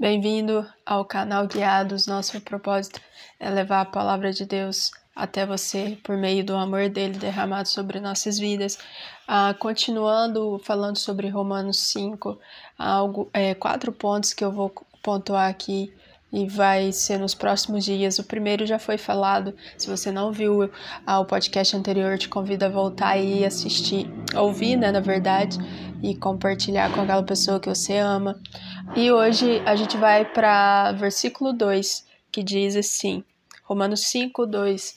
Bem-vindo ao canal Guiados. Nosso propósito é levar a palavra de Deus até você por meio do amor dele derramado sobre nossas vidas. Ah, continuando falando sobre Romanos 5, algo, é, quatro pontos que eu vou pontuar aqui e vai ser nos próximos dias. O primeiro já foi falado. Se você não viu ah, o podcast anterior, te convido a voltar e assistir, ouvir, né, na verdade, e compartilhar com aquela pessoa que você ama. E hoje a gente vai para versículo 2, que diz assim: Romanos 5, 2.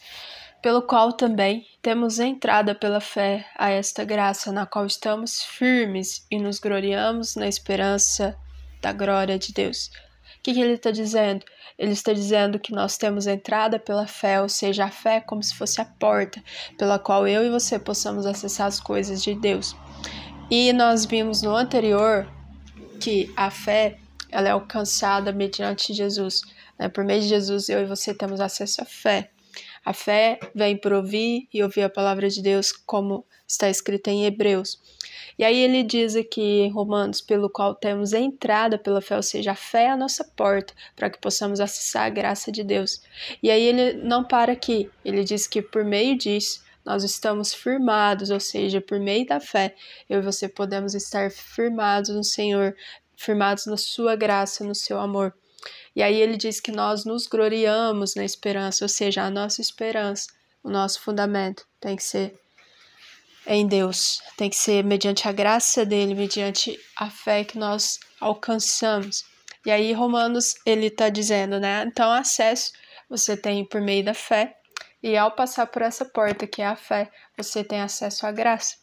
Pelo qual também temos entrada pela fé a esta graça, na qual estamos firmes e nos gloriamos na esperança da glória de Deus. O que, que ele está dizendo? Ele está dizendo que nós temos entrada pela fé, ou seja, a fé é como se fosse a porta pela qual eu e você possamos acessar as coisas de Deus. E nós vimos no anterior que a fé ela é alcançada mediante Jesus. Né? Por meio de Jesus, eu e você temos acesso à fé. A fé vem por ouvir e ouvir a palavra de Deus, como está escrito em Hebreus. E aí ele diz aqui em Romanos, pelo qual temos entrada pela fé, ou seja, a fé é a nossa porta para que possamos acessar a graça de Deus. E aí ele não para aqui, ele diz que por meio disso nós estamos firmados, ou seja, por meio da fé, eu e você podemos estar firmados no Senhor, firmados na sua graça, no seu amor. E aí ele diz que nós nos gloriamos na esperança, ou seja, a nossa esperança, o nosso fundamento tem que ser em Deus, tem que ser mediante a graça dele, mediante a fé que nós alcançamos. E aí Romanos ele está dizendo, né? Então acesso você tem por meio da fé e ao passar por essa porta que é a fé, você tem acesso à graça.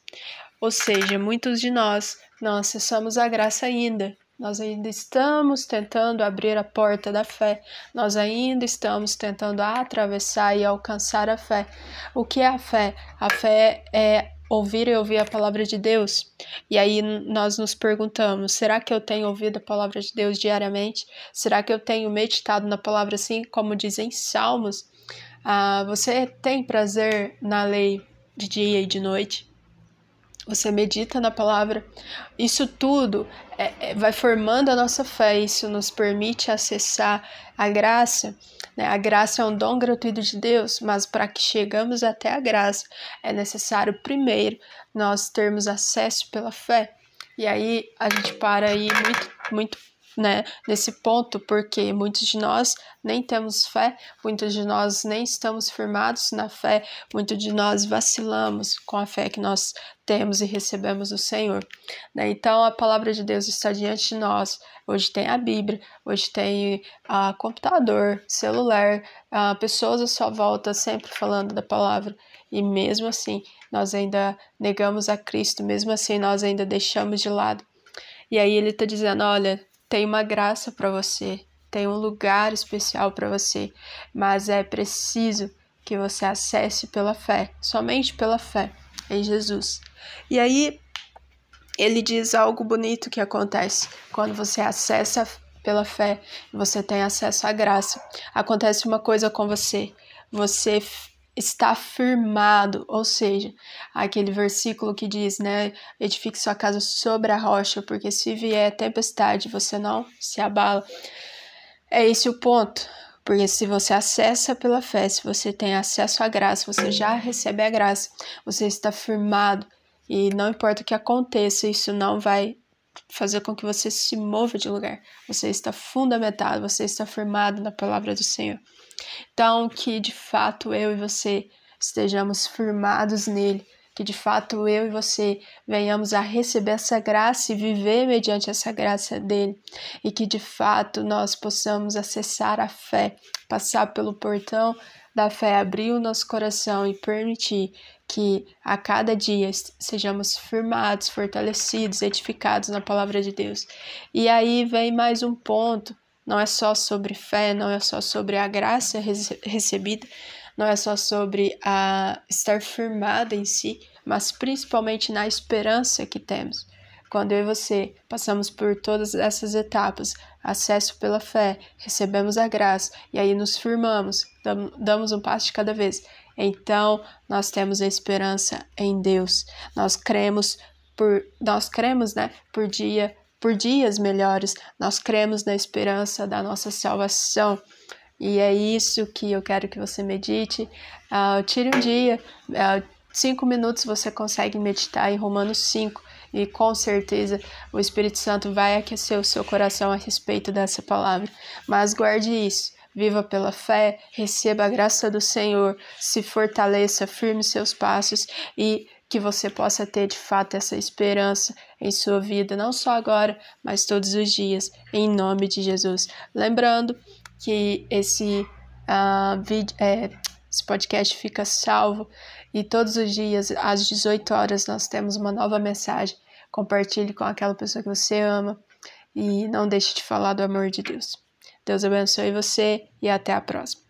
Ou seja, muitos de nós não acessamos a graça ainda, nós ainda estamos tentando abrir a porta da fé, nós ainda estamos tentando atravessar e alcançar a fé. O que é a fé? A fé é ouvir e ouvir a palavra de Deus. E aí nós nos perguntamos: será que eu tenho ouvido a palavra de Deus diariamente? Será que eu tenho meditado na palavra assim como dizem Salmos? Ah, você tem prazer na lei de dia e de noite? Você medita na palavra. Isso tudo é, é, vai formando a nossa fé, isso nos permite acessar a graça. Né? A graça é um dom gratuito de Deus, mas para que chegamos até a graça é necessário primeiro nós termos acesso pela fé. E aí a gente para aí muito, muito né, nesse ponto, porque muitos de nós nem temos fé, muitos de nós nem estamos firmados na fé, muitos de nós vacilamos com a fé que nós temos e recebemos do Senhor. Né? Então a palavra de Deus está diante de nós. Hoje tem a Bíblia, hoje tem a computador, celular, a pessoas à sua volta sempre falando da palavra. E mesmo assim, nós ainda negamos a Cristo, mesmo assim, nós ainda deixamos de lado. E aí ele está dizendo: olha, tem uma graça para você, tem um lugar especial para você, mas é preciso que você acesse pela fé, somente pela fé em Jesus. E aí ele diz algo bonito que acontece quando você acessa pela fé, você tem acesso à graça. Acontece uma coisa com você. Você está firmado, ou seja, aquele versículo que diz, né, edifique sua casa sobre a rocha, porque se vier tempestade, você não se abala. É esse o ponto, porque se você acessa pela fé, se você tem acesso à graça, você já recebe a graça, você está firmado e não importa o que aconteça, isso não vai fazer com que você se mova de lugar. Você está fundamentado, você está firmado na palavra do Senhor. Então, que de fato eu e você estejamos firmados nele, que de fato eu e você venhamos a receber essa graça e viver mediante essa graça dele, e que de fato nós possamos acessar a fé, passar pelo portão da fé, abrir o nosso coração e permitir que a cada dia sejamos firmados, fortalecidos, edificados na palavra de Deus. E aí vem mais um ponto não é só sobre fé, não é só sobre a graça recebida, não é só sobre a estar firmada em si, mas principalmente na esperança que temos. Quando eu e você passamos por todas essas etapas, acesso pela fé, recebemos a graça e aí nos firmamos, damos um passo de cada vez. Então, nós temos a esperança em Deus. Nós cremos por nós cremos, né, por dia por dias melhores. Nós cremos na esperança da nossa salvação. E é isso que eu quero que você medite. Uh, tire um dia, uh, cinco minutos você consegue meditar em Romanos 5 e com certeza o Espírito Santo vai aquecer o seu coração a respeito dessa palavra. Mas guarde isso. Viva pela fé, receba a graça do Senhor, se fortaleça, firme seus passos e que você possa ter de fato essa esperança em sua vida, não só agora, mas todos os dias, em nome de Jesus. Lembrando que esse, uh, vídeo, é, esse podcast fica salvo e todos os dias, às 18 horas, nós temos uma nova mensagem. Compartilhe com aquela pessoa que você ama e não deixe de falar do amor de Deus. Deus abençoe você e até a próxima.